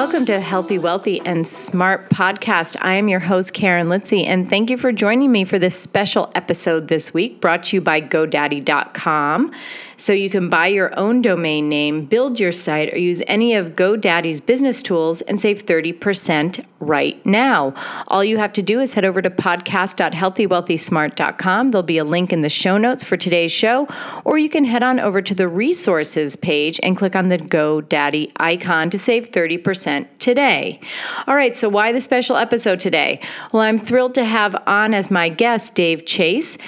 Welcome to Healthy, Wealthy, and Smart podcast. I am your host, Karen Litzy, and thank you for joining me for this special episode this week brought to you by GoDaddy.com. So you can buy your own domain name, build your site, or use any of GoDaddy's business tools and save 30% right now. All you have to do is head over to podcast.healthywealthysmart.com. There'll be a link in the show notes for today's show, or you can head on over to the resources page and click on the GoDaddy icon to save 30% today. All right, so why the special episode today? Well, I'm thrilled to have on as my guest Dave Chase.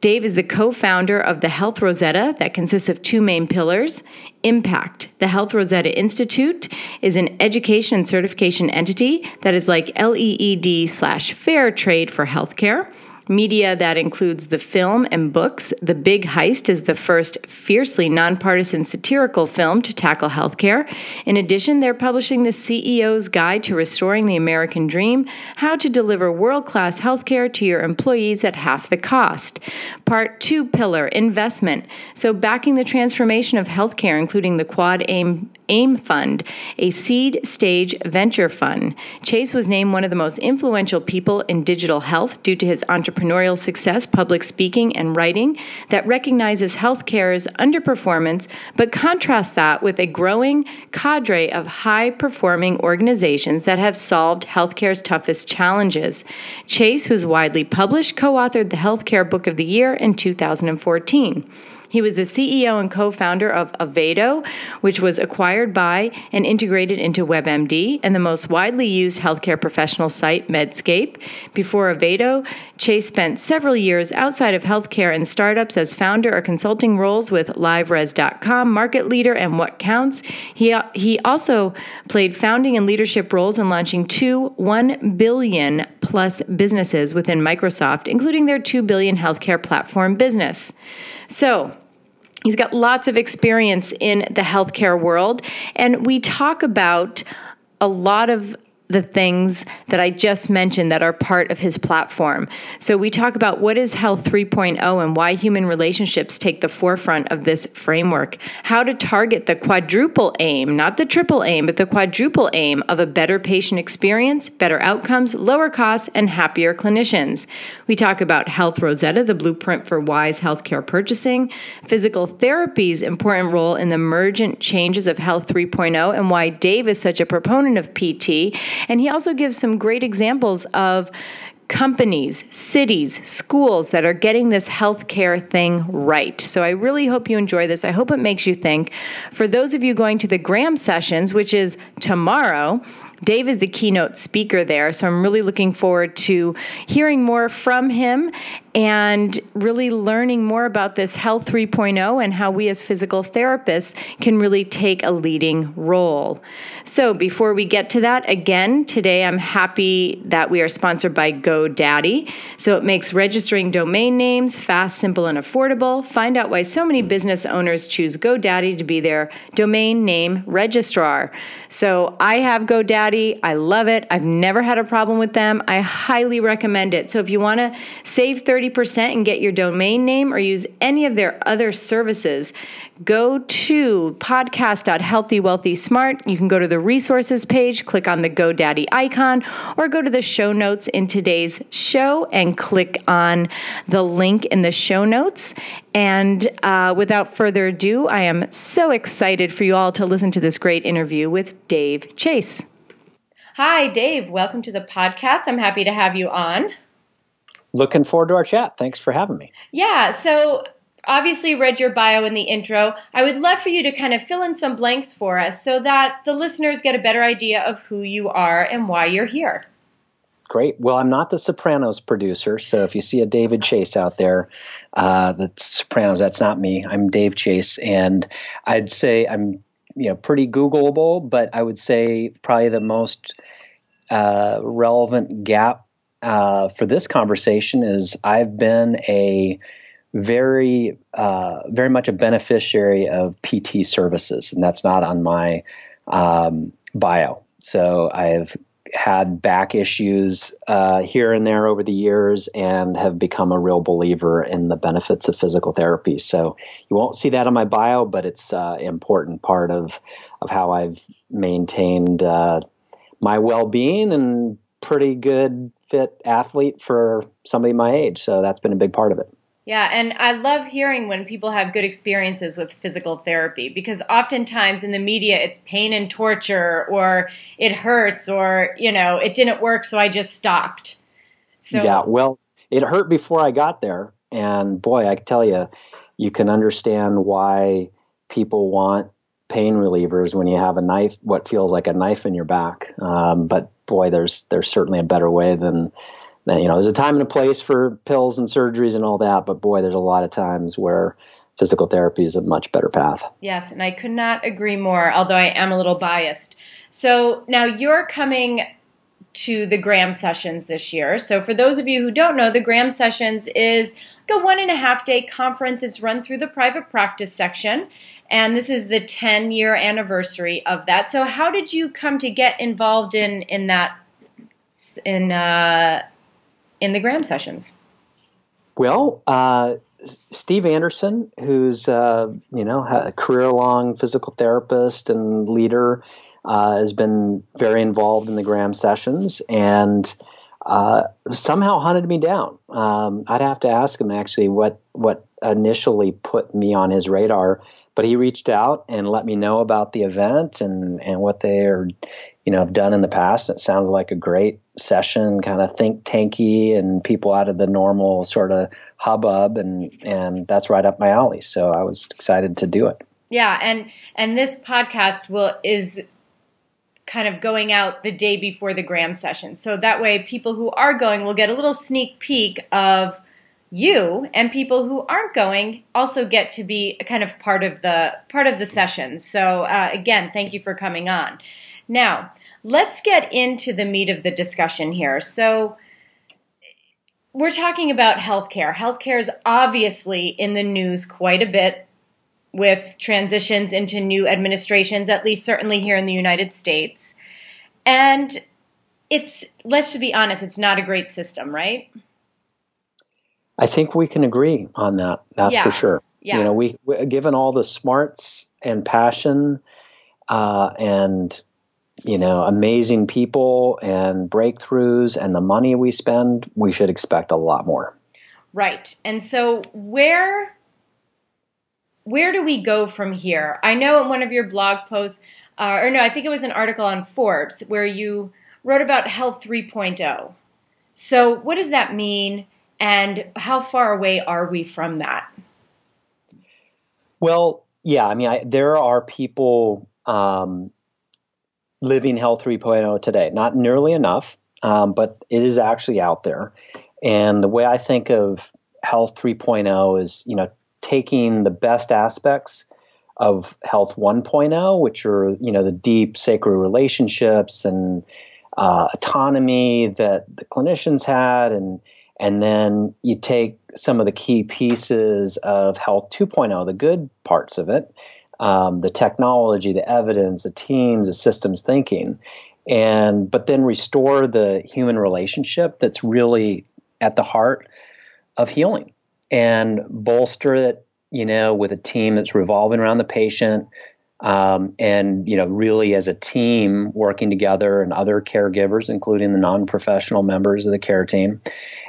Dave is the co founder of the Health Rosetta that consists of two main pillars Impact. The Health Rosetta Institute is an education and certification entity that is like LEED slash fair trade for healthcare media that includes the film and books. The Big Heist is the first fiercely nonpartisan satirical film to tackle healthcare. In addition, they're publishing the CEO's Guide to Restoring the American Dream How to Deliver World Class Healthcare to Your Employees at Half the Cost. Part two pillar investment. So, backing the transformation of healthcare, including the Quad AIM AIM Fund, a seed stage venture fund. Chase was named one of the most influential people in digital health due to his entrepreneurial success, public speaking, and writing that recognizes healthcare's underperformance, but contrasts that with a growing cadre of high performing organizations that have solved healthcare's toughest challenges. Chase, who's widely published, co authored the Healthcare Book of the Year in 2014. He was the CEO and co founder of Avado, which was acquired by and integrated into WebMD and the most widely used healthcare professional site, Medscape. Before Avado, Chase spent several years outside of healthcare and startups as founder or consulting roles with LiveRes.com, market leader, and What Counts. He, he also played founding and leadership roles in launching two 1 billion plus businesses within Microsoft, including their 2 billion healthcare platform business. So, He's got lots of experience in the healthcare world. And we talk about a lot of the things that I just mentioned that are part of his platform. So we talk about what is Health 3.0 and why human relationships take the forefront of this framework, how to target the quadruple aim, not the triple aim, but the quadruple aim of a better patient experience, better outcomes, lower costs, and happier clinicians. We talk about Health Rosetta, the blueprint for wise healthcare purchasing, physical therapy's important role in the emergent changes of Health 3.0, and why Dave is such a proponent of PT and he also gives some great examples of companies, cities, schools that are getting this healthcare thing right. So I really hope you enjoy this. I hope it makes you think. For those of you going to the Graham sessions, which is tomorrow, Dave is the keynote speaker there, so I'm really looking forward to hearing more from him and really learning more about this Health 3.0 and how we as physical therapists can really take a leading role. So, before we get to that, again, today I'm happy that we are sponsored by GoDaddy. So, it makes registering domain names fast, simple, and affordable. Find out why so many business owners choose GoDaddy to be their domain name registrar. So, I have GoDaddy. I love it. I've never had a problem with them. I highly recommend it. So, if you want to save 30 30% and get your domain name or use any of their other services, go to podcast.healthywealthysmart. You can go to the resources page, click on the GoDaddy icon, or go to the show notes in today's show and click on the link in the show notes. And uh, without further ado, I am so excited for you all to listen to this great interview with Dave Chase. Hi, Dave. Welcome to the podcast. I'm happy to have you on looking forward to our chat. Thanks for having me. Yeah. So obviously read your bio in the intro. I would love for you to kind of fill in some blanks for us so that the listeners get a better idea of who you are and why you're here. Great. Well, I'm not the Sopranos producer, so if you see a David Chase out there, uh, that's Sopranos. That's not me. I'm Dave Chase, and I'd say I'm you know pretty Googleable, but I would say probably the most uh, relevant gap uh, for this conversation is I've been a very, uh, very much a beneficiary of PT services, and that's not on my um, bio. So I've had back issues uh, here and there over the years and have become a real believer in the benefits of physical therapy. So you won't see that on my bio, but it's an uh, important part of of how I've maintained uh, my well-being and pretty good fit athlete for somebody my age. So that's been a big part of it. Yeah, and I love hearing when people have good experiences with physical therapy because oftentimes in the media it's pain and torture or it hurts or, you know, it didn't work so I just stopped. So Yeah, well, it hurt before I got there and boy, I tell you, you can understand why people want pain relievers when you have a knife, what feels like a knife in your back. Um, but boy, there's there's certainly a better way than, than you know. There's a time and a place for pills and surgeries and all that, but boy, there's a lot of times where physical therapy is a much better path. Yes, and I could not agree more. Although I am a little biased. So now you're coming to the Graham sessions this year. So for those of you who don't know, the Graham sessions is a one and a half day conference. It's run through the private practice section and this is the 10 year anniversary of that. So, how did you come to get involved in in that in uh, in the Graham sessions? Well, uh, Steve Anderson, who's uh, you know a career long physical therapist and leader, uh, has been very involved in the Gram sessions and. Uh, somehow hunted me down. Um, I'd have to ask him actually what what initially put me on his radar but he reached out and let me know about the event and, and what they are, you know, have done in the past. It sounded like a great session, kind of think tanky and people out of the normal sort of hubbub, and and that's right up my alley. So I was excited to do it. Yeah, and and this podcast will is kind of going out the day before the Graham session, so that way people who are going will get a little sneak peek of you and people who aren't going also get to be a kind of part of the part of the session. So uh, again, thank you for coming on. Now let's get into the meat of the discussion here. So we're talking about healthcare. Healthcare is obviously in the news quite a bit with transitions into new administrations, at least certainly here in the United States. And it's, let's be honest, it's not a great system, right? I think we can agree on that. That's yeah. for sure. Yeah. You know, we, we given all the smarts and passion uh, and you know amazing people and breakthroughs and the money we spend, we should expect a lot more. Right. And so where where do we go from here? I know in one of your blog posts, uh, or no, I think it was an article on Forbes where you wrote about Health 3.0. So what does that mean? And how far away are we from that? Well, yeah, I mean, I, there are people um, living Health 3.0 today. Not nearly enough, um, but it is actually out there. And the way I think of Health 3.0 is, you know, taking the best aspects of Health 1.0, which are, you know, the deep sacred relationships and uh, autonomy that the clinicians had and and then you take some of the key pieces of Health 2.0, the good parts of it, um, the technology, the evidence, the teams, the systems thinking, and but then restore the human relationship that's really at the heart of healing and bolster it, you know, with a team that's revolving around the patient. Um, and you know, really as a team working together, and other caregivers, including the non-professional members of the care team,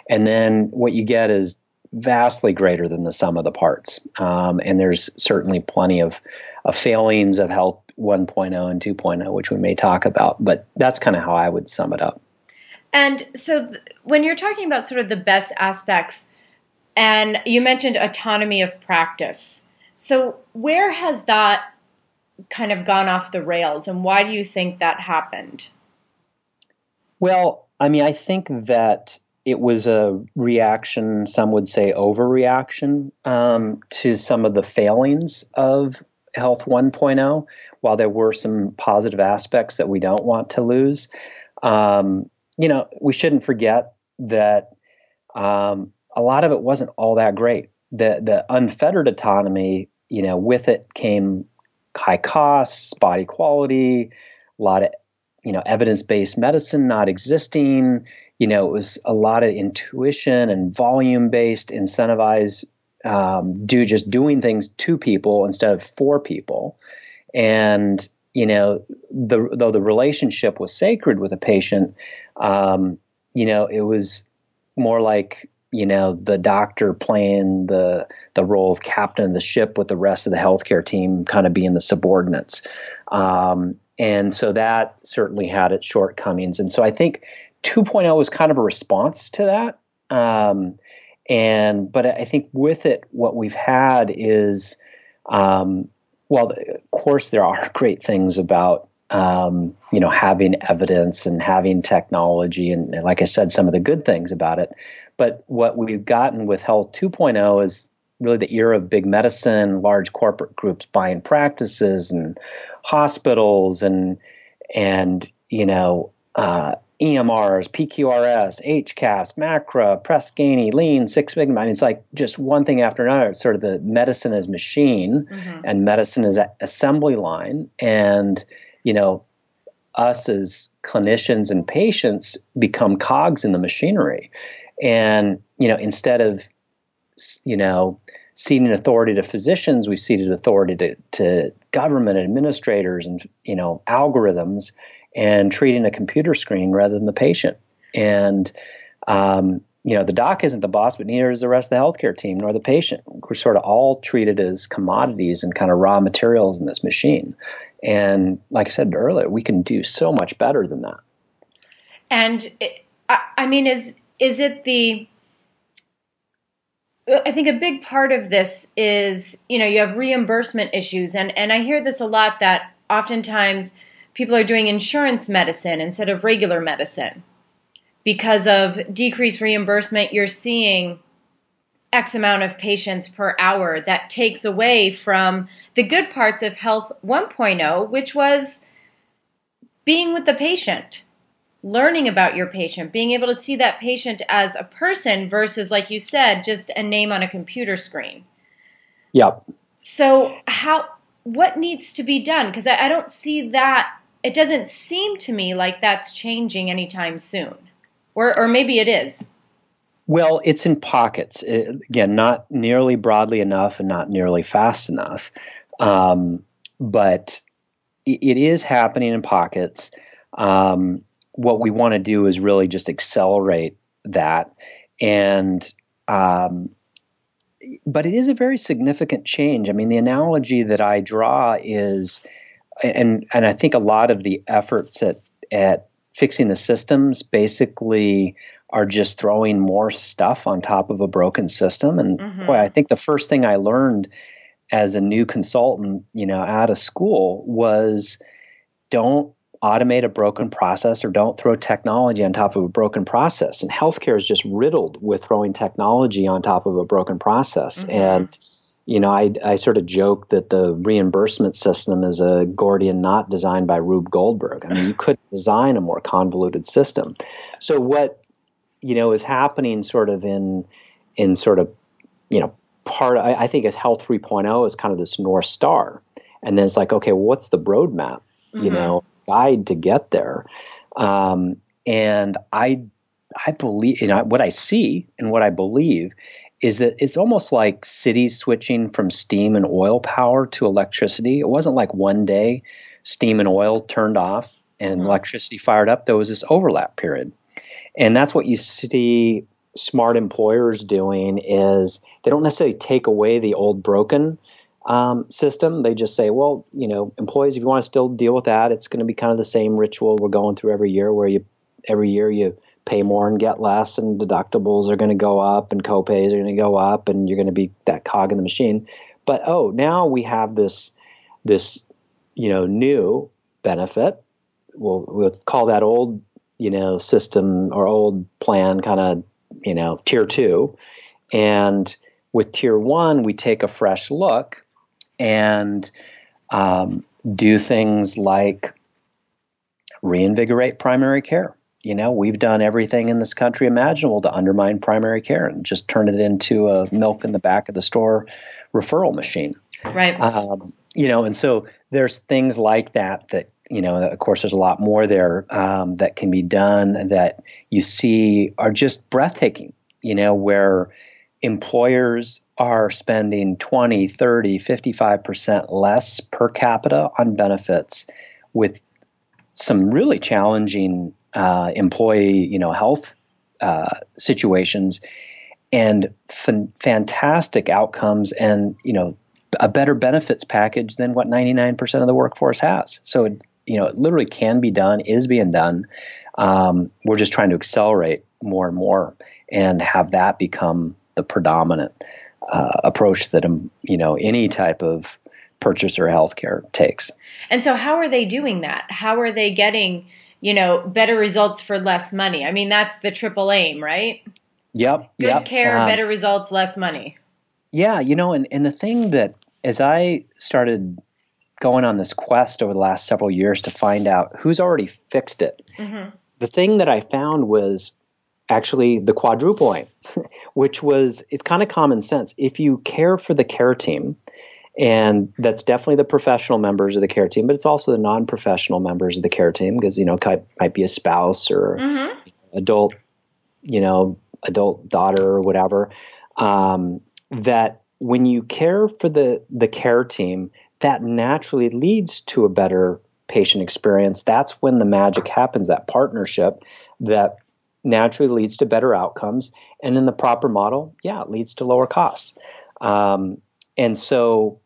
and then what you get is vastly greater than the sum of the parts. Um, and there's certainly plenty of, of failings of health 1.0 and 2.0, which we may talk about. But that's kind of how I would sum it up. And so th- when you're talking about sort of the best aspects, and you mentioned autonomy of practice. So where has that kind of gone off the rails, and why do you think that happened? Well, I mean, I think that it was a reaction, some would say overreaction um, to some of the failings of Health 1.0. While there were some positive aspects that we don't want to lose, um, you know, we shouldn't forget that um, a lot of it wasn't all that great. The the unfettered autonomy, you know, with it came high costs, spotty quality, a lot of you know evidence based medicine not existing you know, it was a lot of intuition and volume based, incentivized, um, do just doing things to people instead of for people. And you know, the, though the relationship was sacred with a patient, um, you know, it was more like you know the doctor playing the the role of captain of the ship with the rest of the healthcare team kind of being the subordinates um, and so that certainly had its shortcomings and so i think 2.0 was kind of a response to that um, and but i think with it what we've had is um, well of course there are great things about um, you know, having evidence and having technology, and, and, like I said, some of the good things about it. But what we've gotten with Health 2.0 is really the era of big medicine, large corporate groups buying practices and hospitals and and you know uh, EMRs, PQRS, HCAHPS, MACRA, Press Ganey, Lean, Six Sigma. I mean, it's like just one thing after another. It's sort of the medicine as machine mm-hmm. and medicine as assembly line. And, you know, us as clinicians and patients become cogs in the machinery. And, you know, instead of, you know, ceding authority to physicians, we've ceded authority to, to government administrators and, you know, algorithms and treating a computer screen rather than the patient. And, um, you know, the doc isn't the boss, but neither is the rest of the healthcare team nor the patient. We're sort of all treated as commodities and kind of raw materials in this machine. And like I said earlier, we can do so much better than that. And it, I, I mean, is is it the I think a big part of this is, you know, you have reimbursement issues and and I hear this a lot that oftentimes people are doing insurance medicine instead of regular medicine. Because of decreased reimbursement, you're seeing X amount of patients per hour that takes away from the good parts of Health 1.0, which was being with the patient learning about your patient, being able to see that patient as a person versus, like you said, just a name on a computer screen. Yep. So, how, what needs to be done? Because I, I don't see that, it doesn't seem to me like that's changing anytime soon. Or, or maybe it is. Well, it's in pockets. It, again, not nearly broadly enough and not nearly fast enough. Um, but it, it is happening in pockets. Um, what we want to do is really just accelerate that and um, but it is a very significant change. I mean, the analogy that I draw is, and and I think a lot of the efforts at at fixing the systems basically are just throwing more stuff on top of a broken system. And mm-hmm. boy, I think the first thing I learned as a new consultant, you know, out of school was don't automate a broken process or don't throw technology on top of a broken process. And healthcare is just riddled with throwing technology on top of a broken process. Mm-hmm. And you know, I, I sort of joke that the reimbursement system is a Gordian knot designed by Rube Goldberg. I mean, you couldn't design a more convoluted system. So what you know is happening sort of in in sort of you know part I, I think as Health 3.0 is kind of this north star, and then it's like okay, well, what's the roadmap? Mm-hmm. You know, guide to get there. Um, and I, I believe, you know, what I see and what I believe is that it's almost like cities switching from steam and oil power to electricity. It wasn't like one day steam and oil turned off and mm-hmm. electricity fired up. There was this overlap period. And that's what you see smart employers doing is they don't necessarily take away the old broken um, system. They just say, well, you know, employees, if you want to still deal with that, it's going to be kind of the same ritual we're going through every year, where you every year you pay more and get less, and deductibles are going to go up, and copays are going to go up, and you're going to be that cog in the machine. But oh, now we have this this you know new benefit. We'll, we'll call that old you know system or old plan kind of you know tier two, and with tier one we take a fresh look and um, do things like reinvigorate primary care. You know, we've done everything in this country imaginable to undermine primary care and just turn it into a milk in the back of the store referral machine. Right. Um, you know, and so there's things like that that you know. Of course, there's a lot more there um, that can be done that you see are just breathtaking. You know, where employers are spending 20, 30, 55% less per capita on benefits with some really challenging uh, employee, you know, health uh, situations and f- fantastic outcomes and, you know, a better benefits package than what 99% of the workforce has. So, it, you know, it literally can be done, is being done. Um, we're just trying to accelerate more and more and have that become the predominant uh, approach that um, you know any type of purchaser healthcare takes. And so, how are they doing that? How are they getting you know better results for less money? I mean, that's the triple aim, right? Yep. Good yep. care, um, better results, less money. Yeah, you know, and, and the thing that as I started going on this quest over the last several years to find out who's already fixed it, mm-hmm. the thing that I found was actually the quadruple aim, which was it's kind of common sense. If you care for the care team, and that's definitely the professional members of the care team, but it's also the non-professional members of the care team because you know it might be a spouse or mm-hmm. adult, you know, adult daughter or whatever. Um, that when you care for the the care team, that naturally leads to a better patient experience. That's when the magic happens. That partnership that naturally leads to better outcomes. And in the proper model, yeah, it leads to lower costs. Um, and so,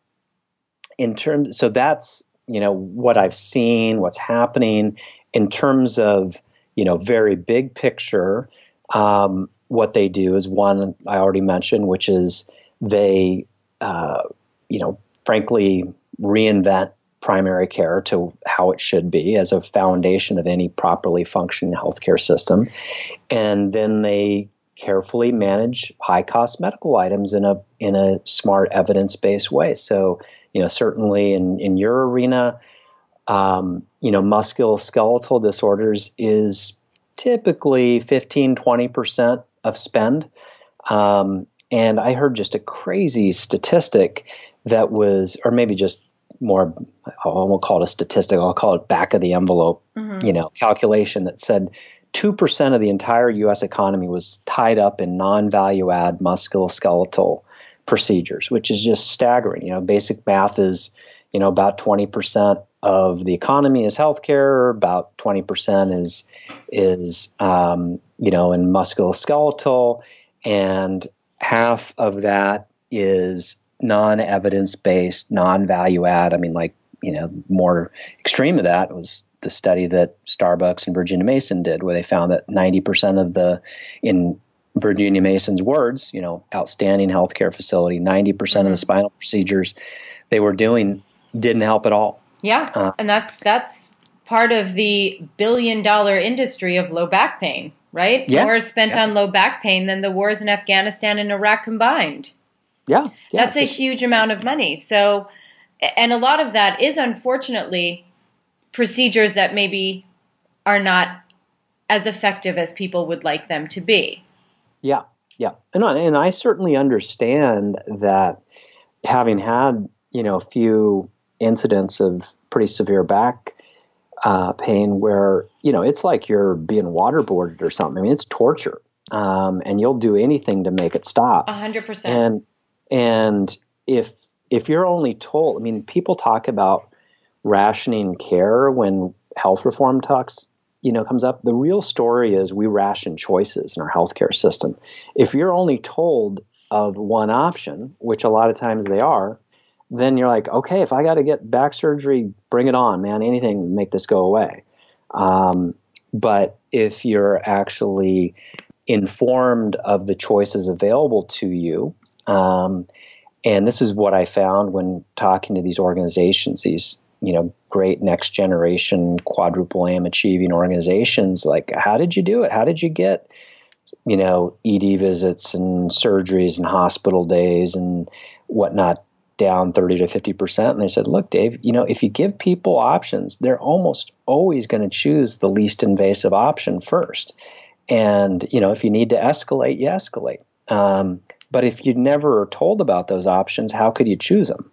in terms, so that's you know what I've seen, what's happening in terms of you know very big picture. Um, what they do is one I already mentioned, which is they, uh, you know, frankly reinvent primary care to how it should be as a foundation of any properly functioning healthcare system. And then they carefully manage high cost medical items in a in a smart evidence based way. So, you know, certainly in, in your arena, um, you know, musculoskeletal disorders is typically 15, 20% of spend. Um, and I heard just a crazy statistic that was, or maybe just more I won't call it a statistic, I'll call it back of the envelope, mm-hmm. you know, calculation that said 2% of the entire US economy was tied up in non-value add musculoskeletal procedures, which is just staggering. You know, basic math is, you know, about 20% of the economy is healthcare, about 20% is is um, you know, in musculoskeletal and half of that is non-evidence based, non-value add. I mean, like you know, more extreme of that was the study that Starbucks and Virginia Mason did, where they found that 90% of the in Virginia Mason's words, you know, outstanding healthcare facility, 90% of the mm-hmm. spinal procedures they were doing didn't help at all. Yeah, uh, and that's that's part of the billion dollar industry of low back pain, right? Yeah, More spent yeah. on low back pain than the wars in Afghanistan and Iraq combined. Yeah, yeah that's a just, huge amount of money. So, and a lot of that is unfortunately procedures that maybe are not as effective as people would like them to be. Yeah, yeah, and I, and I certainly understand that having had you know a few incidents of pretty severe back uh, pain where you know it's like you're being waterboarded or something. I mean, it's torture, um, and you'll do anything to make it stop. A hundred percent. And and if if you're only told, I mean, people talk about rationing care when health reform talks, you know, comes up. The real story is we ration choices in our healthcare system. If you're only told of one option, which a lot of times they are, then you're like, okay, if I got to get back surgery, bring it on, man. Anything make this go away. Um, but if you're actually informed of the choices available to you, um, and this is what I found when talking to these organizations, these you know great next generation quadruple aim achieving organizations. Like, how did you do it? How did you get you know ED visits and surgeries and hospital days and whatnot down 30 to 50 percent? And they said, look, Dave, you know if you give people options, they're almost always going to choose the least invasive option first. And you know if you need to escalate, you escalate. Um, but if you never told about those options, how could you choose them?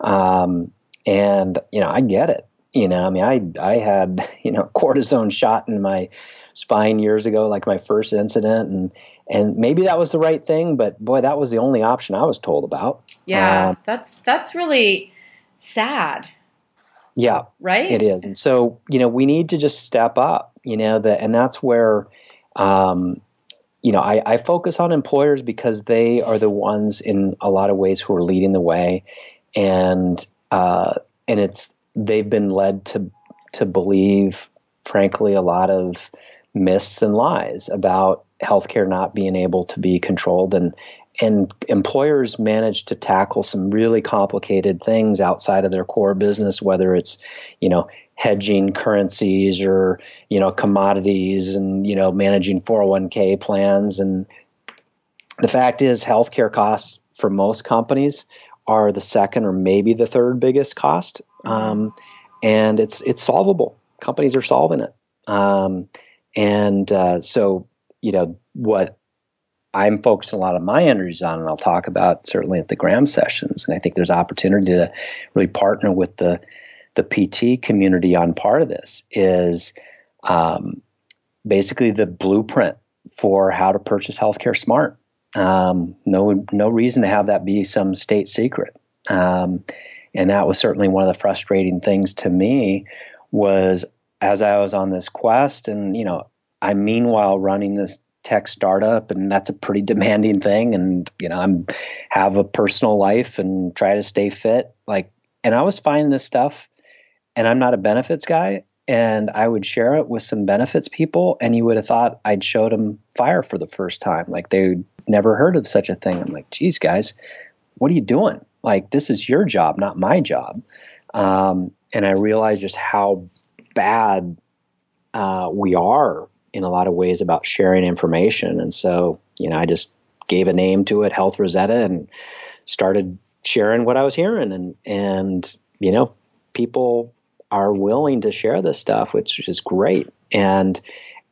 Um, and you know, I get it. You know, I mean, I I had you know cortisone shot in my spine years ago, like my first incident, and and maybe that was the right thing, but boy, that was the only option I was told about. Yeah, um, that's that's really sad. Yeah, right. It is, and so you know we need to just step up. You know that, and that's where. Um, you know, I, I focus on employers because they are the ones in a lot of ways who are leading the way, and uh, and it's they've been led to to believe, frankly, a lot of myths and lies about healthcare not being able to be controlled. And and employers manage to tackle some really complicated things outside of their core business whether it's you know hedging currencies or you know commodities and you know managing 401k plans. And the fact is healthcare costs for most companies are the second or maybe the third biggest cost um, and it's it's solvable companies are solving it um, and uh, so you know what I'm focusing a lot of my energies on, and I'll talk about certainly at the Graham sessions. And I think there's opportunity to really partner with the the PT community on part of this. Is um, basically the blueprint for how to purchase healthcare smart. Um, no no reason to have that be some state secret. Um, and that was certainly one of the frustrating things to me was as I was on this quest, and you know, I'm meanwhile running this tech startup, and that's a pretty demanding thing. And you know, I'm have a personal life and try to stay fit. Like, and I was finding this stuff, and I'm not a benefits guy. And I would share it with some benefits people, and you would have thought I'd showed them fire for the first time. Like they never heard of such a thing. I'm like, geez, guys, what are you doing? Like, this is your job, not my job. Um, and I realized just how bad uh, we are in a lot of ways about sharing information. And so, you know, I just gave a name to it, Health Rosetta, and started sharing what I was hearing. And and you know, people are willing to share this stuff, which is great. And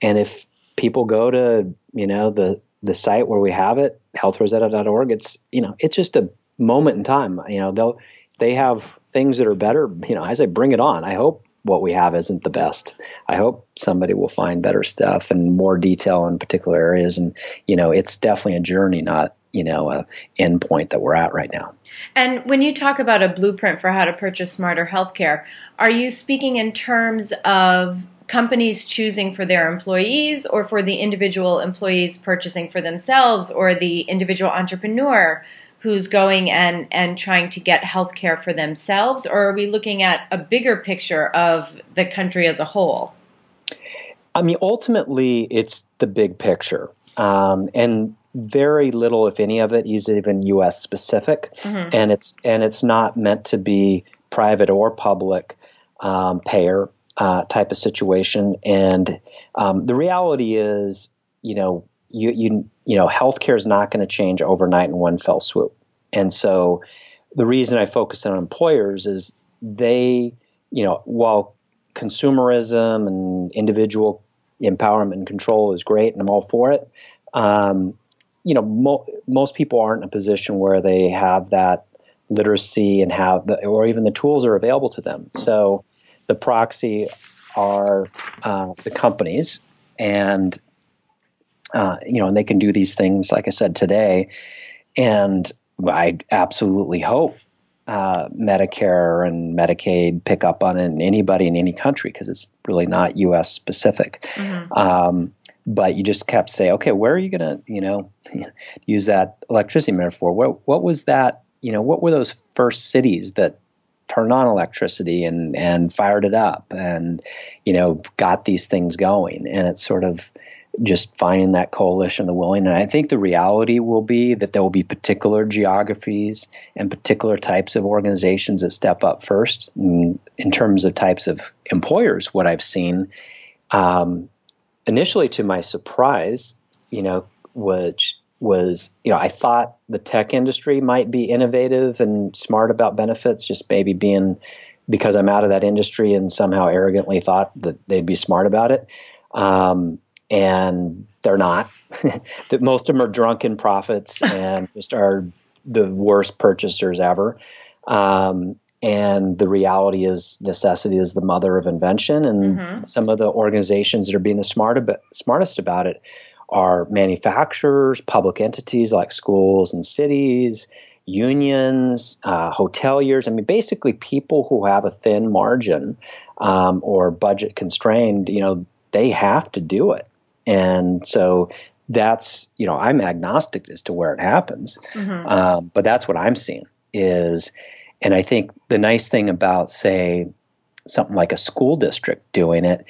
and if people go to you know the the site where we have it, healthrosetta.org, it's you know it's just a moment in time. You know they'll they have things that are better. You know, I say bring it on. I hope what we have isn't the best. I hope somebody will find better stuff and more detail in particular areas. And you know, it's definitely a journey, not you know, a endpoint that we're at right now. And when you talk about a blueprint for how to purchase smarter healthcare, are you speaking in terms of companies choosing for their employees or for the individual employees purchasing for themselves or the individual entrepreneur who's going and, and trying to get health care for themselves, or are we looking at a bigger picture of the country as a whole? I mean, ultimately, it's the big picture. Um, and very little, if any of it, is even U.S. specific, mm-hmm. and it's and it's not meant to be private or public um, payer uh, type of situation. And um, the reality is, you know, you you you know, healthcare is not going to change overnight in one fell swoop. And so, the reason I focus on employers is they, you know, while consumerism and individual empowerment and control is great, and I'm all for it. Um, you know, mo- most people aren't in a position where they have that literacy and have the, or even the tools are available to them. So, the proxy are uh, the companies, and uh, you know, and they can do these things, like I said today. And I absolutely hope uh, Medicare and Medicaid pick up on it, and anybody in any country, because it's really not U.S. specific. Mm-hmm. Um, but you just have to say, okay, where are you going to, you know, use that electricity metaphor? What, what was that? You know, what were those first cities that turned on electricity and and fired it up and you know got these things going? And it's sort of just finding that coalition, the willing. And I think the reality will be that there will be particular geographies and particular types of organizations that step up first. In, in terms of types of employers, what I've seen, um, initially to my surprise, you know, which was, you know, I thought the tech industry might be innovative and smart about benefits, just maybe being because I'm out of that industry and somehow arrogantly thought that they'd be smart about it. Um, and they're not. that most of them are drunken profits and just are the worst purchasers ever. Um, and the reality is necessity is the mother of invention and mm-hmm. some of the organizations that are being the smart about, smartest about it are manufacturers public entities like schools and cities unions uh, hoteliers i mean basically people who have a thin margin um, or budget constrained you know they have to do it and so that's you know i'm agnostic as to where it happens mm-hmm. um, but that's what i'm seeing is and I think the nice thing about, say, something like a school district doing it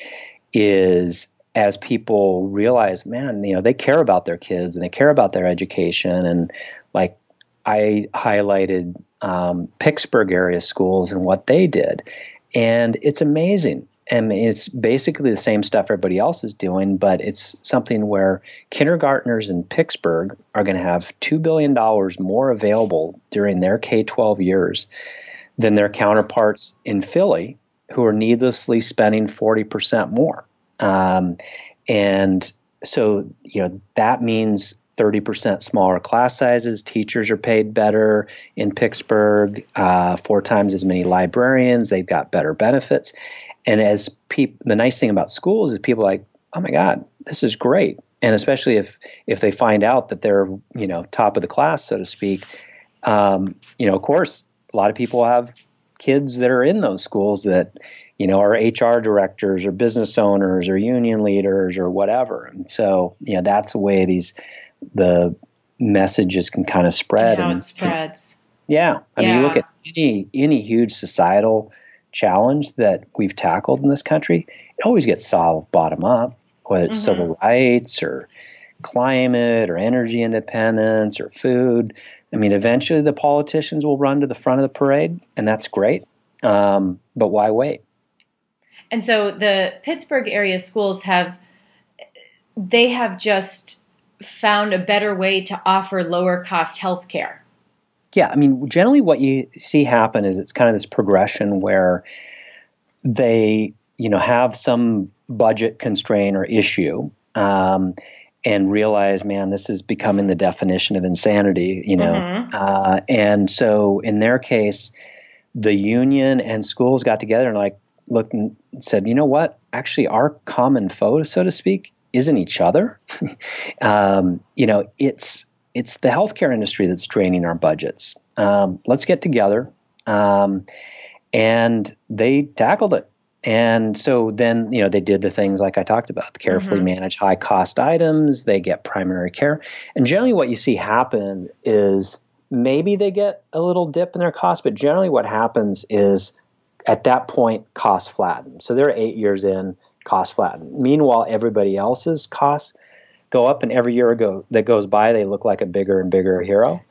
is as people realize, man, you know, they care about their kids and they care about their education. And like I highlighted um, Pittsburgh area schools and what they did. And it's amazing and it's basically the same stuff everybody else is doing, but it's something where kindergartners in Pittsburgh are going to have $2 billion more available during their K 12 years than their counterparts in Philly, who are needlessly spending 40% more. Um, and so, you know, that means 30% smaller class sizes. Teachers are paid better in Pittsburgh, uh, four times as many librarians. They've got better benefits. And as people, the nice thing about schools is people like, oh my God, this is great. And especially if if they find out that they're you know top of the class, so to speak, um, you know, of course, a lot of people have kids that are in those schools that you know are HR directors or business owners or union leaders or whatever. And so you know that's the way these the messages can kind of spread. How and, it spreads. And, yeah, I yeah. mean, you look at any any huge societal challenge that we've tackled in this country, it always gets solved bottom up, whether it's mm-hmm. civil rights or climate or energy independence or food. I mean, eventually the politicians will run to the front of the parade, and that's great. Um, but why wait? And so the Pittsburgh area schools have they have just found a better way to offer lower cost health care yeah, I mean, generally what you see happen is it's kind of this progression where they, you know, have some budget constraint or issue. Um, and realize, man, this is becoming the definition of insanity, you know. Mm-hmm. Uh, and so, in their case, the union and schools got together and like looked and said, you know what? Actually, our common foe, so to speak, isn't each other. um, you know, it's it's the healthcare industry that's draining our budgets. Um, let's get together. Um, and they tackled it. And so then, you know, they did the things like I talked about, carefully mm-hmm. manage high cost items, they get primary care. And generally, what you see happen is maybe they get a little dip in their cost, but generally, what happens is at that point, costs flatten. So they're eight years in, cost flatten. Meanwhile, everybody else's costs go up, and every year ago that goes by, they look like a bigger and bigger hero.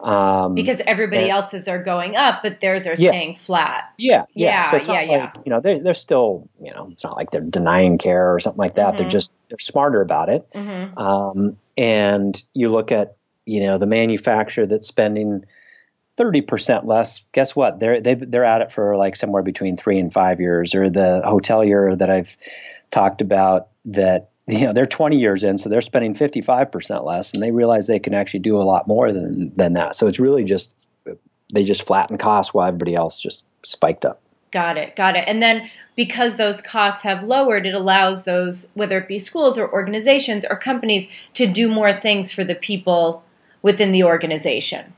Um, because everybody and, else's are going up, but theirs are yeah, staying flat. Yeah, yeah, yeah. So it's not yeah, like, yeah. you know, they're, they're still, you know, it's not like they're denying care or something like that. Mm-hmm. They're just, they're smarter about it. Mm-hmm. Um, and you look at, you know, the manufacturer that's spending 30% less, guess what? They're, they, they're at it for like somewhere between three and five years. Or the hotelier that I've talked about that you know they're 20 years in so they're spending 55% less and they realize they can actually do a lot more than than that. So it's really just they just flatten costs while everybody else just spiked up. Got it got it. And then because those costs have lowered it allows those whether it be schools or organizations or companies to do more things for the people within the organization.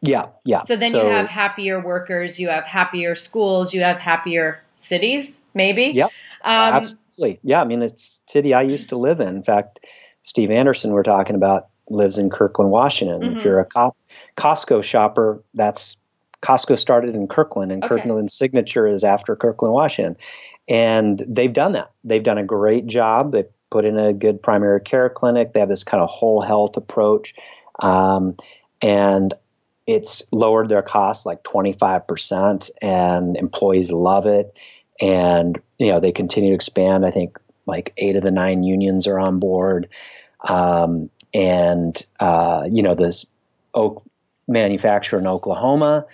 Yeah yeah. So then so, you have happier workers you have happier schools you have happier cities maybe? Yep. Um, absolutely. Yeah. I mean, it's the city I used to live in. In fact, Steve Anderson, we're talking about, lives in Kirkland, Washington. Mm-hmm. If you're a Costco shopper, that's Costco started in Kirkland, and okay. Kirkland's signature is after Kirkland, Washington. And they've done that. They've done a great job. They put in a good primary care clinic. They have this kind of whole health approach. Um, and it's lowered their costs like 25%, and employees love it and you know they continue to expand. I think like eight of the nine unions are on board, um, and uh, you know this oak manufacturer in Oklahoma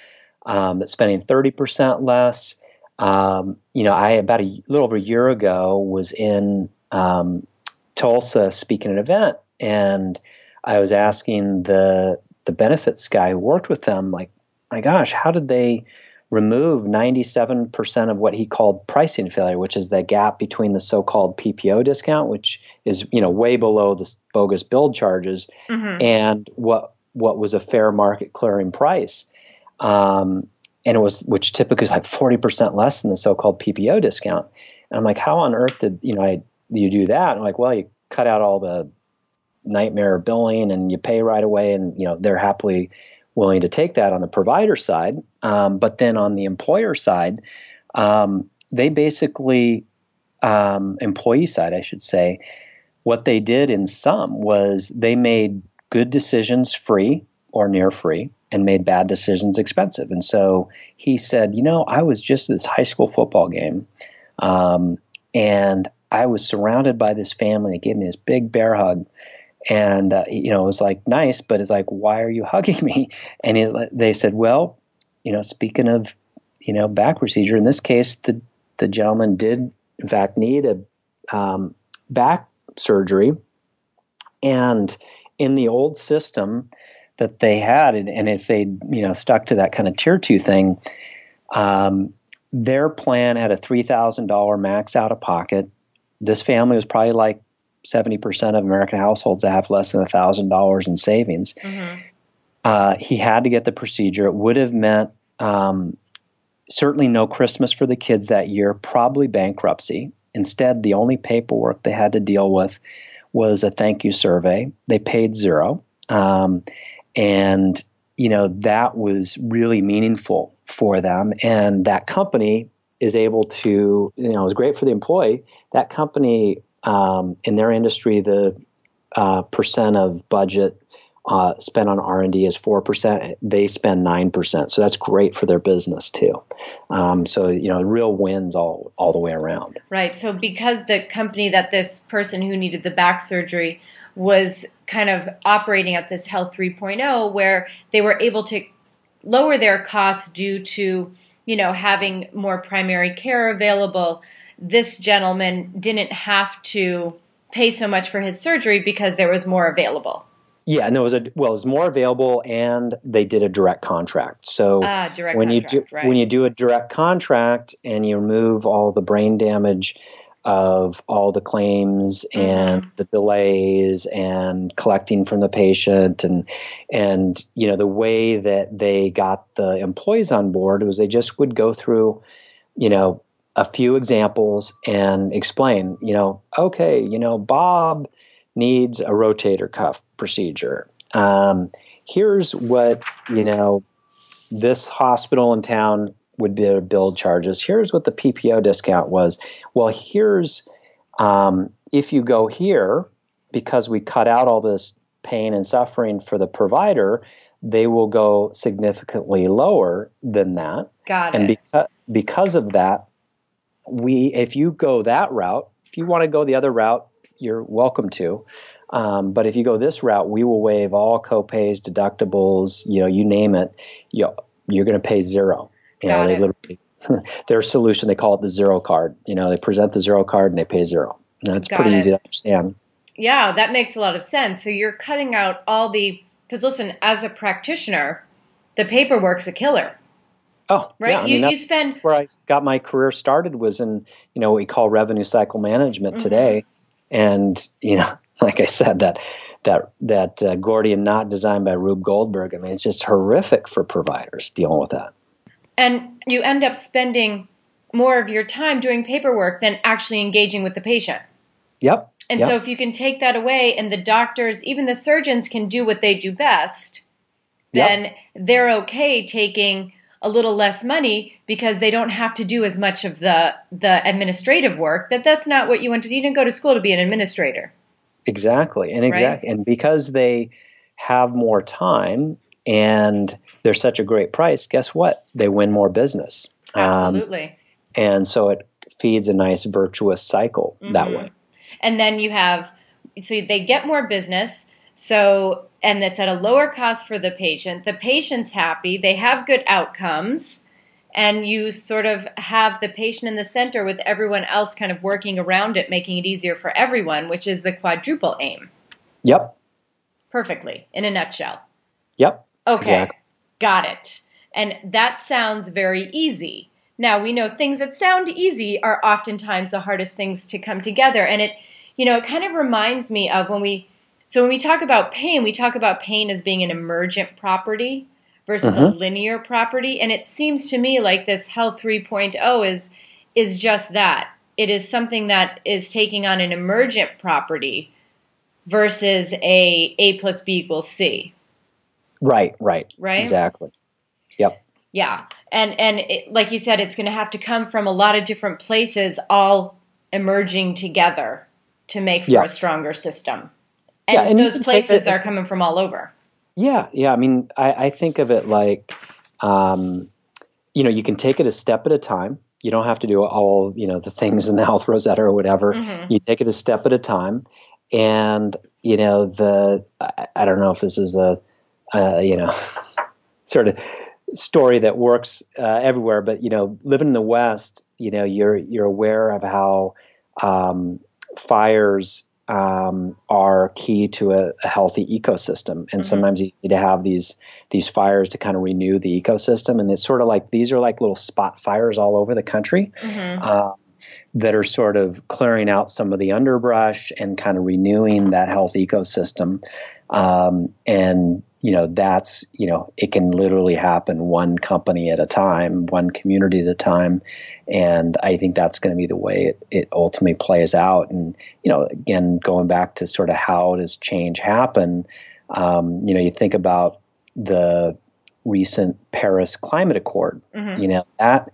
um, that's spending thirty percent less. Um, you know, I about a little over a year ago was in um, Tulsa speaking at an event, and I was asking the the benefits guy who worked with them, like, my gosh, how did they remove 97% of what he called pricing failure, which is the gap between the so-called PPO discount, which is you know way below the bogus billed charges, mm-hmm. and what what was a fair market clearing price. Um, and it was which typically is like 40% less than the so-called PPO discount. And I'm like, how on earth did you know I, you do that? And I'm like, well, you cut out all the nightmare billing and you pay right away, and you know they're happily willing to take that on the provider side. Um, but then on the employer side, um, they basically, um, employee side, I should say, what they did in some was they made good decisions free or near free and made bad decisions expensive. And so he said, you know, I was just at this high school football game um, and I was surrounded by this family. They gave me this big bear hug and uh, you know it was like nice but it's like why are you hugging me? And he, they said well you know speaking of you know back procedure in this case the the gentleman did in fact need a um, back surgery. And in the old system that they had and, and if they'd you know stuck to that kind of tier two thing um, their plan had a $3000 max out of pocket. This family was probably like 70% of American households have less than $1,000 in savings. Mm-hmm. Uh, he had to get the procedure. It would have meant um, certainly no Christmas for the kids that year, probably bankruptcy. Instead, the only paperwork they had to deal with was a thank you survey. They paid zero. Um, and, you know, that was really meaningful for them. And that company is able to, you know, it was great for the employee. That company um, in their industry, the uh, percent of budget uh, spent on R&D is 4%. They spend 9%. So that's great for their business too. Um, so, you know, real wins all, all the way around. Right. So because the company that this person who needed the back surgery was kind of operating at this health 3.0 where they were able to lower their costs due to, you know, having more primary care available, this gentleman didn't have to pay so much for his surgery because there was more available. Yeah, no, it was a well, it was more available, and they did a direct contract. So ah, direct when contract, you do right. when you do a direct contract and you remove all the brain damage of all the claims mm-hmm. and the delays and collecting from the patient and and you know the way that they got the employees on board was they just would go through you know a few examples and explain, you know, okay, you know, Bob needs a rotator cuff procedure. Um, here's what, you know, this hospital in town would be to billed charges. Here's what the PPO discount was. Well, here's um, if you go here, because we cut out all this pain and suffering for the provider, they will go significantly lower than that. Got it. And because, because of that, we if you go that route, if you want to go the other route, you're welcome to. Um, but if you go this route, we will waive all copays, deductibles, you know, you name it. You you're going to pay zero. You Got know, they it. literally their solution they call it the zero card. You know, they present the zero card and they pay zero. That's Got pretty it. easy to understand. Yeah, that makes a lot of sense. So you're cutting out all the because listen, as a practitioner, the paperwork's a killer. Oh, right. Yeah, I you, mean, you spend where I got my career started was in you know what we call revenue cycle management Mm-hmm. today, and you know, like I said, that that that uh, Gordian knot designed by Rube Goldberg. I mean, it's just horrific for providers dealing with that. and you end up spending more of your time doing paperwork than actually engaging with the patient. Yep. And yep. so if you can take that away and the doctors, even the surgeons can do what they do best, Yep. then they're okay taking a little less money because they don't have to do as much of the the administrative work. That that's not what you went to. You didn't go to school to be an administrator. Exactly, and exactly, and because they have more time and they're such a great price, guess what? They win more business. Um, Absolutely. and so it feeds a nice virtuous cycle that Mhm. way. and then you have so they get more business so and it's at a lower cost for the patient the patient's happy they have good outcomes and you sort of have the patient in the center with everyone else kind of working around it making it easier for everyone which is the quadruple aim Yep. perfectly in a nutshell Yep. okay Exactly. got it And that sounds very easy. Now, we know things that sound easy are oftentimes the hardest things to come together. And it, you know, it kind of reminds me of when we, so when we talk about pain, we talk about pain as being an emergent property versus mm-hmm. a linear property. And it seems to me like this health 3.0 is, is just that. It is something that is taking on an emergent property versus a A plus B equals C. Right, right. Right? Exactly. Yep. Yeah. And and it, like you said it's going to have to come from a lot of different places all emerging together to make for yeah. a stronger system. And, yeah, and those places are coming from all over. Yeah, yeah. I mean, I, I think of it like, um, you know, you can take it a step at a time. You don't have to do all, you know, the things in the health Rosetta or whatever. Mm-hmm. You take it a step at a time, and you know, the I, I don't know if this is a, uh, you know, sort of story that works uh, everywhere. But you know, living in the West, you know, you're you're aware of how um, fires um, are key to a, a healthy ecosystem, and mm-hmm. sometimes you need to have these these fires to kind of renew the ecosystem. And it's sort of like these are like little spot fires all over the country. Mm-hmm. Uh, that are sort of clearing out some of the underbrush and kind of renewing that health ecosystem. Um, and you know that's you know it can literally happen one company at a time one community at a time. And i think that's going to be the way it, it ultimately plays out. And you know again going back to sort of how does change happen um, you know you think about the recent paris climate accord. Mm-hmm. you know that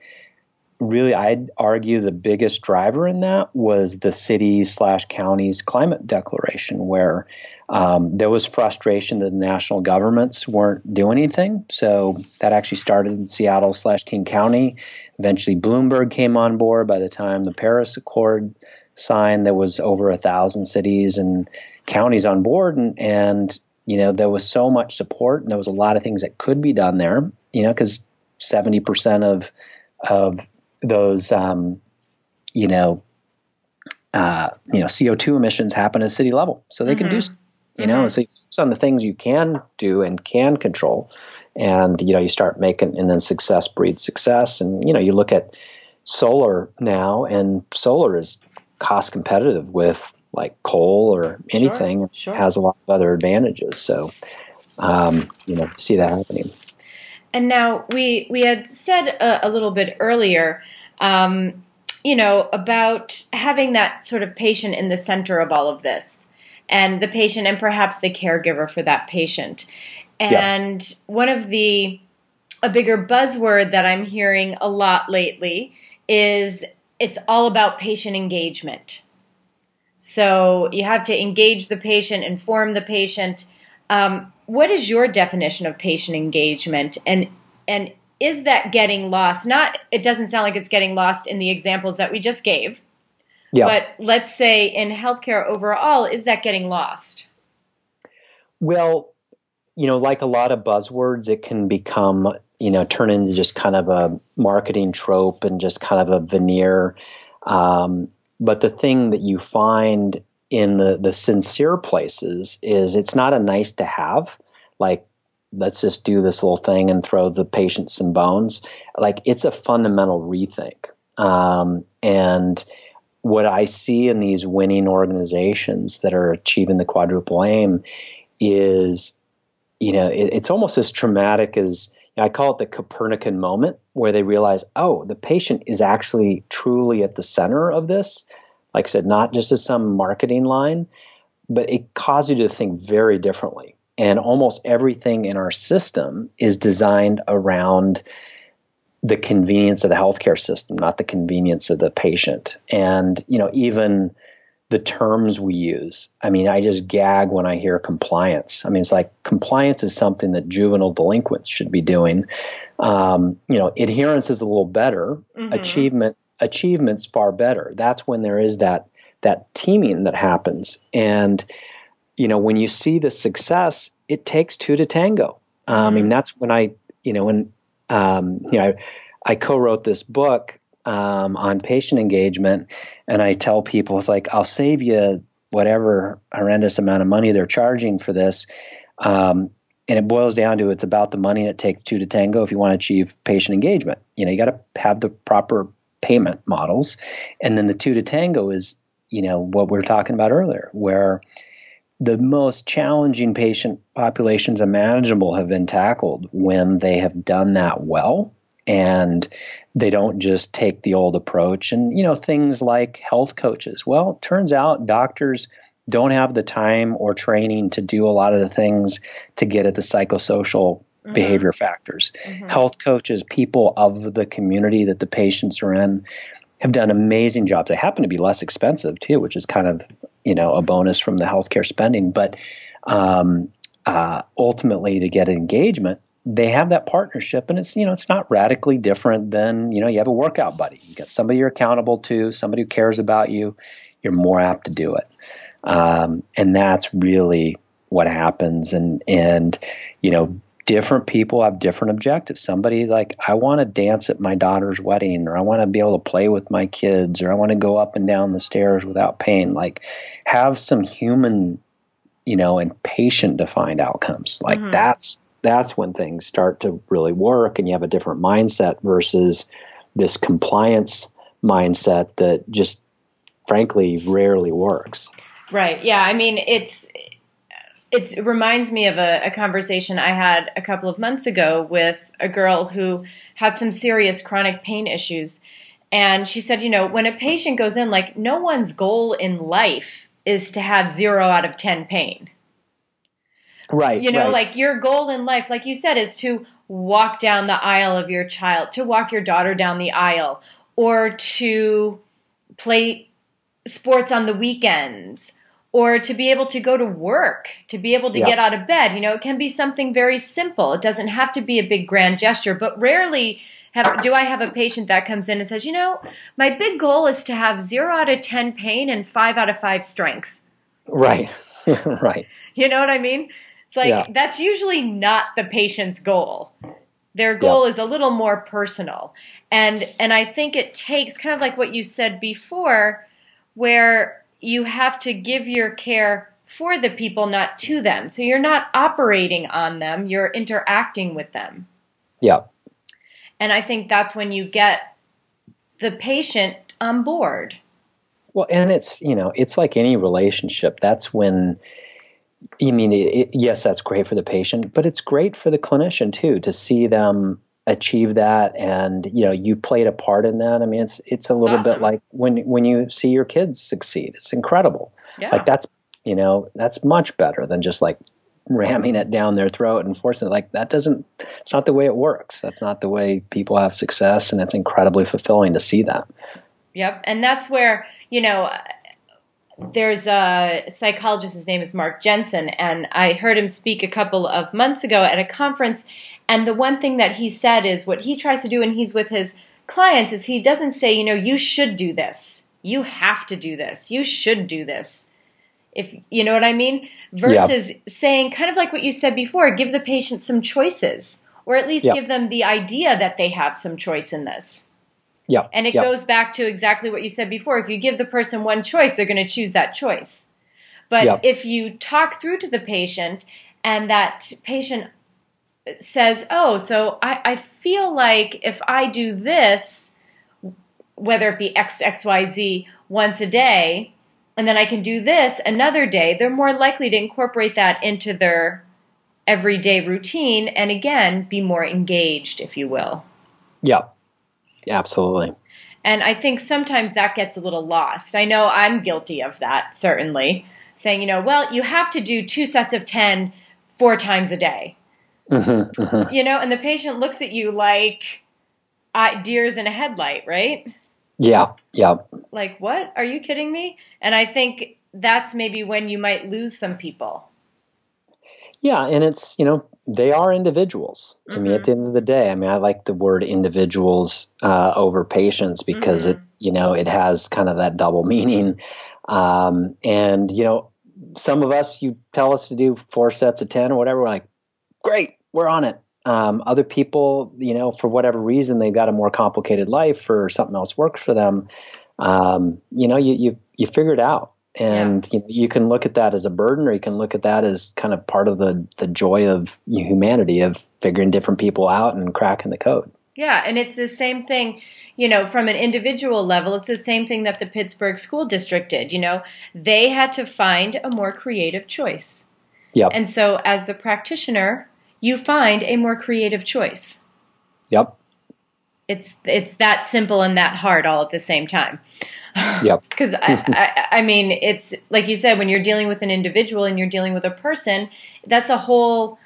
really i'd argue the biggest driver in that was the cities slash counties climate declaration where um, there was frustration that the national governments weren't doing anything. So that actually started in Seattle slash King County. Eventually, Bloomberg came on board. By the time the Paris Accord signed, there was over a thousand cities and counties on board, and, and you know there was so much support, and there was a lot of things that could be done there. You know, because seventy percent of of those um, you know uh, you know CO2 emissions happen at city level, so they mm-hmm. can do mm-hmm you know mm-hmm. so you focus on the things you can do and can control and you know you start making and then success breeds success and you know you look at solar now and solar is cost competitive with like coal or anything sure, sure. has a lot of other advantages so um, you know see that happening and now we we had said a, a little bit earlier um, you know about having that sort of patient in the center of all of this and the patient and perhaps the caregiver for that patient. And yeah. one of the a bigger buzzword that I'm hearing a lot lately is it's all about patient engagement. So you have to engage the patient, inform the patient. Um, what is your definition of patient engagement, and and is that getting lost? Not. It doesn't sound like it's getting lost in the examples that we just gave. Yeah. But let's say in healthcare overall, is that getting lost? Well, you know, like a lot of buzzwords, it can become, you know, turn into just kind of a marketing trope and just kind of a veneer. Um, but the thing that you find in the, the sincere places is it's not a nice to have, like, let's just do this little thing and throw the patient some bones. Like, it's a fundamental rethink. Um, and, what I see in these winning organizations that are achieving the quadruple aim is, you know, it, it's almost as traumatic as you know, I call it the Copernican moment, where they realize, oh, the patient is actually truly at the center of this. Like I said, not just as some marketing line, but it causes you to think very differently. And almost everything in our system is designed around the convenience of the healthcare system, not the convenience of the patient. And, you know, even the terms we use. I mean, I just gag when I hear compliance. I mean, it's like compliance is something that juvenile delinquents should be doing. Um, you know, adherence is a little better. Mm-hmm. Achievement achievement's far better. That's when there is that that teaming that happens. And you know, when you see the success, it takes two to tango. Um, mm-hmm. I mean, that's when I, you know, when um, you know, I, co-wrote this book um, on patient engagement, and I tell people it's like I'll save you whatever horrendous amount of money they're charging for this. Um, and it boils down to it's about the money it takes two to tango if you want to achieve patient engagement. You know, you got to have the proper payment models, and then the two to tango is you know what we were talking about earlier, where the most challenging patient populations imaginable have been tackled when they have done that well and they don't just take the old approach and you know things like health coaches well it turns out doctors don't have the time or training to do a lot of the things to get at the psychosocial mm-hmm. behavior factors. Mm-hmm. Health coaches, people of the community that the patients are in, have done amazing jobs. They happen to be less expensive too, which is kind of you know a bonus from the healthcare spending. But um, uh, ultimately, to get engagement, they have that partnership, and it's you know it's not radically different than you know you have a workout buddy. You got somebody you're accountable to, somebody who cares about you. You're more apt to do it. Um, and that's really what happens. And, and, you know, different people have different objectives. Somebody like, I want to dance at my daughter's wedding, or I want to be able to play with my kids, or I want to go up and down the stairs without pain. Like, have some human, you know, and patient defined outcomes. Like, mm-hmm. that's that's when things start to really work, and you have a different mindset versus this compliance mindset that just frankly rarely works. Right. Yeah. I mean, it's it's, it reminds me of a, a conversation I had a couple of months ago with a girl who had some serious chronic pain issues. And she said, you know, when a patient goes in, like, no one's goal in life is to have zero out of 10 pain. Right. You know, right. like your goal in life, like you said, is to walk down the aisle of your child, to walk your daughter down the aisle, or to play sports on the weekends or to be able to go to work, to be able to yeah. get out of bed. You know, it can be something very simple. It doesn't have to be a big grand gesture, but rarely have, do I have a patient that comes in and says, you know, my big goal is to have zero out of 10 pain and five out of five strength. Right, right. You know what I mean? It's like yeah. that's usually not the patient's goal. Their goal yeah. is a little more personal. And and I think it takes kind of like what you said before where you have to give your care for the people, not to them. So you're not operating on them, you're interacting with them. Yeah. And I think that's when you get the patient on board. Well, and it's, you know, it's like any relationship. That's when, I mean, it, yes, that's great for the patient, but it's great for the clinician too to see them achieve that and you know you played a part in that i mean it's it's a little awesome. bit like when when you see your kids succeed. It's incredible. Yeah. like that's you know that's much better than just like ramming it down their throat and forcing it. Like that doesn't it's not the way it works. That's not the way people have success and it's incredibly fulfilling to see that. Yep. And that's where you know there's a psychologist his name is mark jensen and i heard him speak a couple of months ago at a conference and the one thing that he said is what he tries to do when he's with his clients is he doesn't say, you know, you should do this. You have to do this. You should do this. If you know what I mean? Versus yep. saying kind of like what you said before, give the patient some choices or at least yep. give them the idea that they have some choice in this. Yeah. And it yep. goes back to exactly what you said before. If you give the person one choice, they're going to choose that choice. But if you talk through to the patient and that patient says, oh, so I, I feel like if I do this, whether it be X, X, Y, Z once a day, and then I can do this another day, they're more likely to incorporate that into their everyday routine and again be more engaged, if you will. Yeah, absolutely. And I think sometimes that gets a little lost. I know I'm guilty of that, certainly. Saying, you know, well, you have to do two sets of 10 four times a day. Mm-hmm, mm-hmm. You know, and the patient looks at you like uh, deers in a headlight, right? Yeah, yeah. Like, what? Are you kidding me? And I think that's maybe when you might lose some people. Yeah, and it's, you know, they are individuals. Mm-hmm. I mean, at mm-hmm. the end of the day, I mean, I like the word individuals uh, over patients because it, you know, it has kind of that double meaning. Um, and, you know, some of us, you tell us to do four sets of 10 or whatever, we're like, great, we're on it. Um, other people, you know, for whatever reason, they've got a more complicated life or something else works for them. Um, you know, you, you, you figure it out. And yeah. you, you, can look at that as a burden, or you can look at that as kind of part of the the joy of humanity of figuring different people out and cracking the code. Yeah, and it's the same thing you know, from an individual level, it's the same thing that the Pittsburgh School District did. You know, they had to find a more creative choice. Yep. And so, as the practitioner, you find a more creative choice. Yep. It's it's that simple and that hard all at the same time. Yep. Because I, I, I mean, it's like you said, when you're dealing with an individual and you're dealing with a person, that's a whole.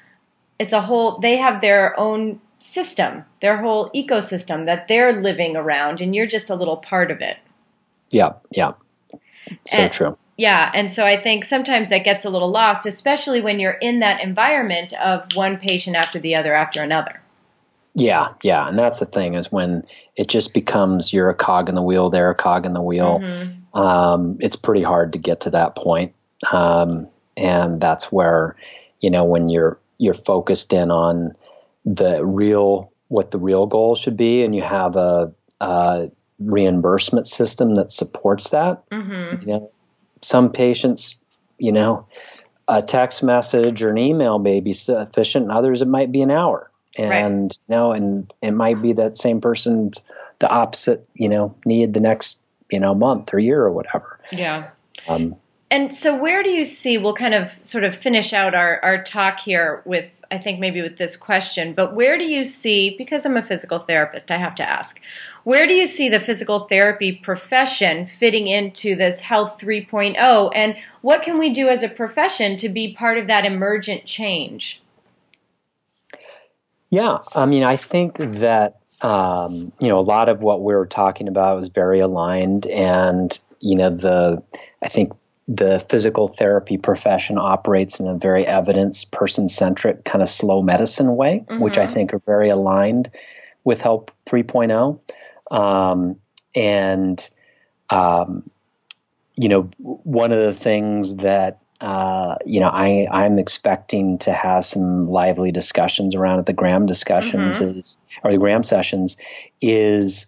It's a whole. They have their own system, their whole ecosystem that they're living around, and you're just a little part of it. Yeah, yeah. So and, true. Yeah, and so I think sometimes that gets a little lost, especially when you're in that environment of one patient after the other after another. Yeah, yeah, and that's the thing is when it just becomes you're a cog in the wheel, they're a cog in the wheel. Mm-hmm. Um, it's pretty hard to get to that point, um, and that's where you know when you're you're focused in on the real what the real goal should be, and you have a, a reimbursement system that supports that. Mm-hmm. You know, some patients, you know, a text message or an email may be sufficient, and others it might be an hour. And right. you know, and it might be that same person's the opposite, you know, need the next, you know, month or year or whatever. Yeah. Um, and so, where do you see? We'll kind of sort of finish out our, our talk here with, I think, maybe with this question, but where do you see, because I'm a physical therapist, I have to ask, where do you see the physical therapy profession fitting into this Health 3.0? And what can we do as a profession to be part of that emergent change? Yeah, I mean, I think that um, you know a lot of what we are talking about is very aligned, and you know the I think the physical therapy profession operates in a very evidence person centric kind of slow medicine way, mm-hmm. which I mm-hmm. think are very aligned with Health 3.0. Um, and, um, you know, one of the things that uh, you know, I, I'm expecting to have some lively discussions around at the Graham discussions mm-hmm. is, or the Graham sessions is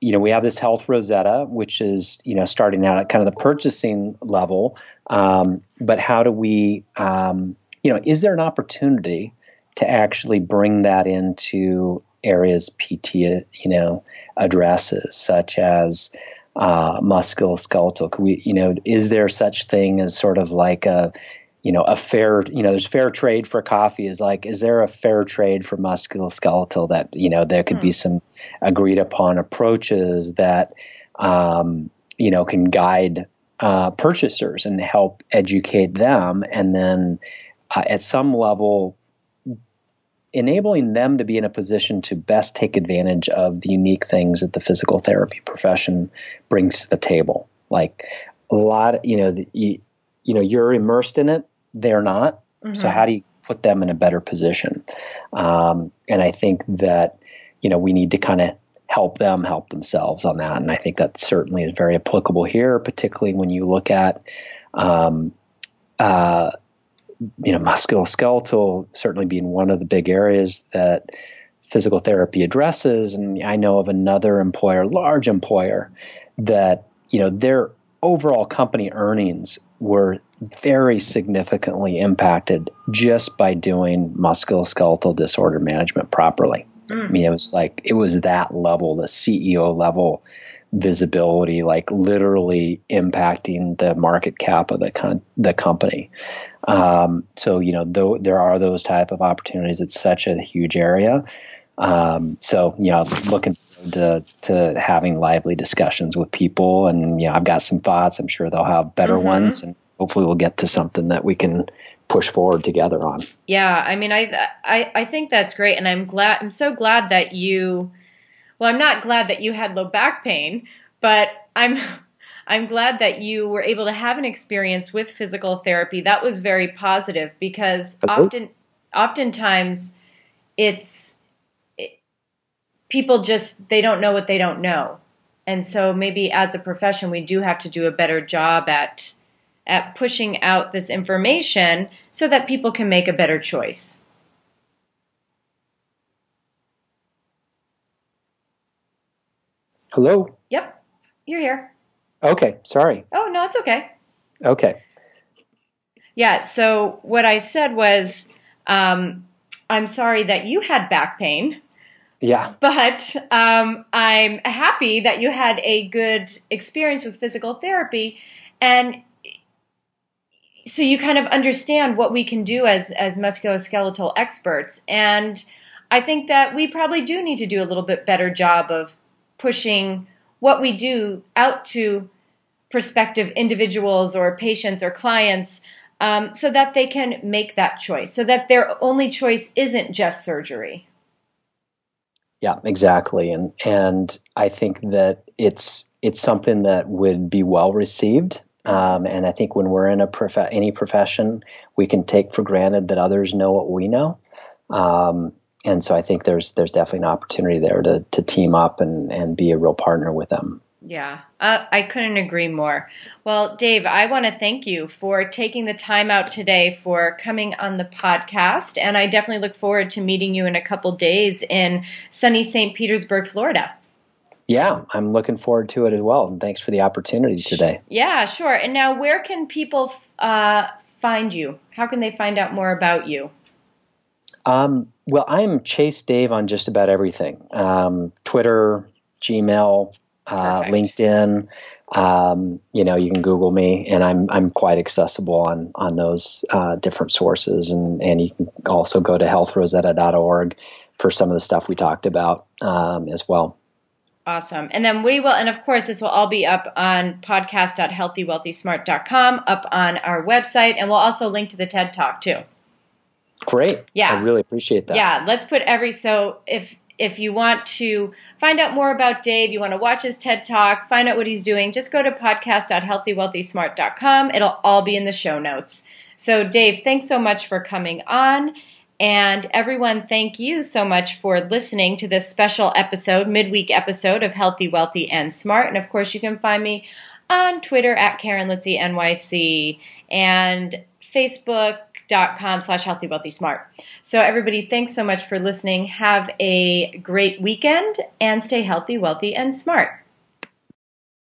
you know, we have this health Rosetta, which is, you know, starting out at kind of the purchasing level. Um, but how do we, um, you know, is there an opportunity to actually bring that into areas PT, you know, addresses, such as uh, musculoskeletal? Could we, you know, is there such thing as sort of like a, you know, a fair, you know, there's fair trade for coffee is like, is there a fair trade for musculoskeletal that, you know, there could mm. be hmm. some agreed upon approaches that, um, you know, can guide uh, purchasers and help educate them. And then uh, at some level, enabling them to be in a position to best take advantage of the unique things that the physical therapy profession brings to the table. Like a lot, you know, the, you, you know, you're immersed in it they're not. Mm-hmm. So how do you put them in a better position? Um, and I think that you know we need to kind of help them help themselves on that, and I think that certainly is very applicable here, particularly when you look at um, uh, you know musculoskeletal certainly being one of the big areas that physical therapy addresses and i know of another employer large employer that you know their overall company earnings were very significantly impacted just by doing musculoskeletal disorder management properly. Mm. I mean, it was like it was that level, the CEO level visibility, like literally impacting the market cap of the con- the company. Um, so you know, though there are those type of opportunities, it's such a huge area. Um, so you know, looking to to having lively discussions with people, and you know, I've got some thoughts. I'm sure they'll have better mm-hmm. ones, and hopefully we'll get to something that we can push forward together on. Yeah, I mean, I, I I think that's great, and I'm glad. I'm so glad that you. Well, I'm not glad that you had low back pain, but I'm I'm glad that you were able to have an experience with physical therapy. That was very positive because Hello? often oftentimes it's it, people just they don't know what they don't know. And so maybe as a profession we do have to do a better job at at pushing out this information so that people can make a better choice. Hello? Yep, you're here. Okay, sorry. Oh, no, it's okay. Okay. Yeah. So what I said was, um, I'm sorry that you had back pain. Yeah. But um, I'm happy that you had a good experience with physical therapy, and so you kind of understand what we can do as as musculoskeletal experts. And I think that we probably do need to do a little bit better job of pushing what we do out to prospective individuals or patients or clients um, so that they can make that choice, so that their only choice isn't just surgery. Yeah, exactly, and and I think that it's it's something that would be well received. Um, and I think when we're in a prof- any profession, we can take for granted that others know what we know. Um, and so I think there's there's definitely an opportunity there to to team up and and be a real partner with them. Yeah, uh, I couldn't agree more. Well, Dave, I want to thank you for taking the time out today for coming on the podcast, and I definitely look forward to meeting you in a couple days in sunny St. Petersburg, Florida. Yeah, I'm looking forward to it as well, and thanks for the opportunity today. Yeah, sure. And now, where can people uh, find you? How can they find out more about you? Um, well, I'm Chase Dave on just about everything um, Twitter, Gmail, uh, LinkedIn. Um, you know, you can Google me, and I'm I'm quite accessible on on those uh, different sources, and and you can also go to healthrosetta.org for some of the stuff we talked about um, as well. Awesome. And then we will, and of course, this will all be up on podcast.healthywealthysmart.com, up on our website, and we'll also link to the TED Talk too. Great. Yeah. I really appreciate that. Yeah. Let's put every, so if, if you want to find out more about Dave, you want to watch his TED Talk, find out what he's doing, just go to podcast.healthywealthysmart.com. It'll all be in the show notes. So, Dave, thanks so much for coming on. And everyone, thank you so much for listening to this special episode, midweek episode of Healthy, Wealthy, and Smart. And of course, you can find me on Twitter at Karen Litzy NYC and Facebook.com slash Healthy, Wealthy, Smart. So, everybody, thanks so much for listening. Have a great weekend and stay healthy, wealthy, and smart.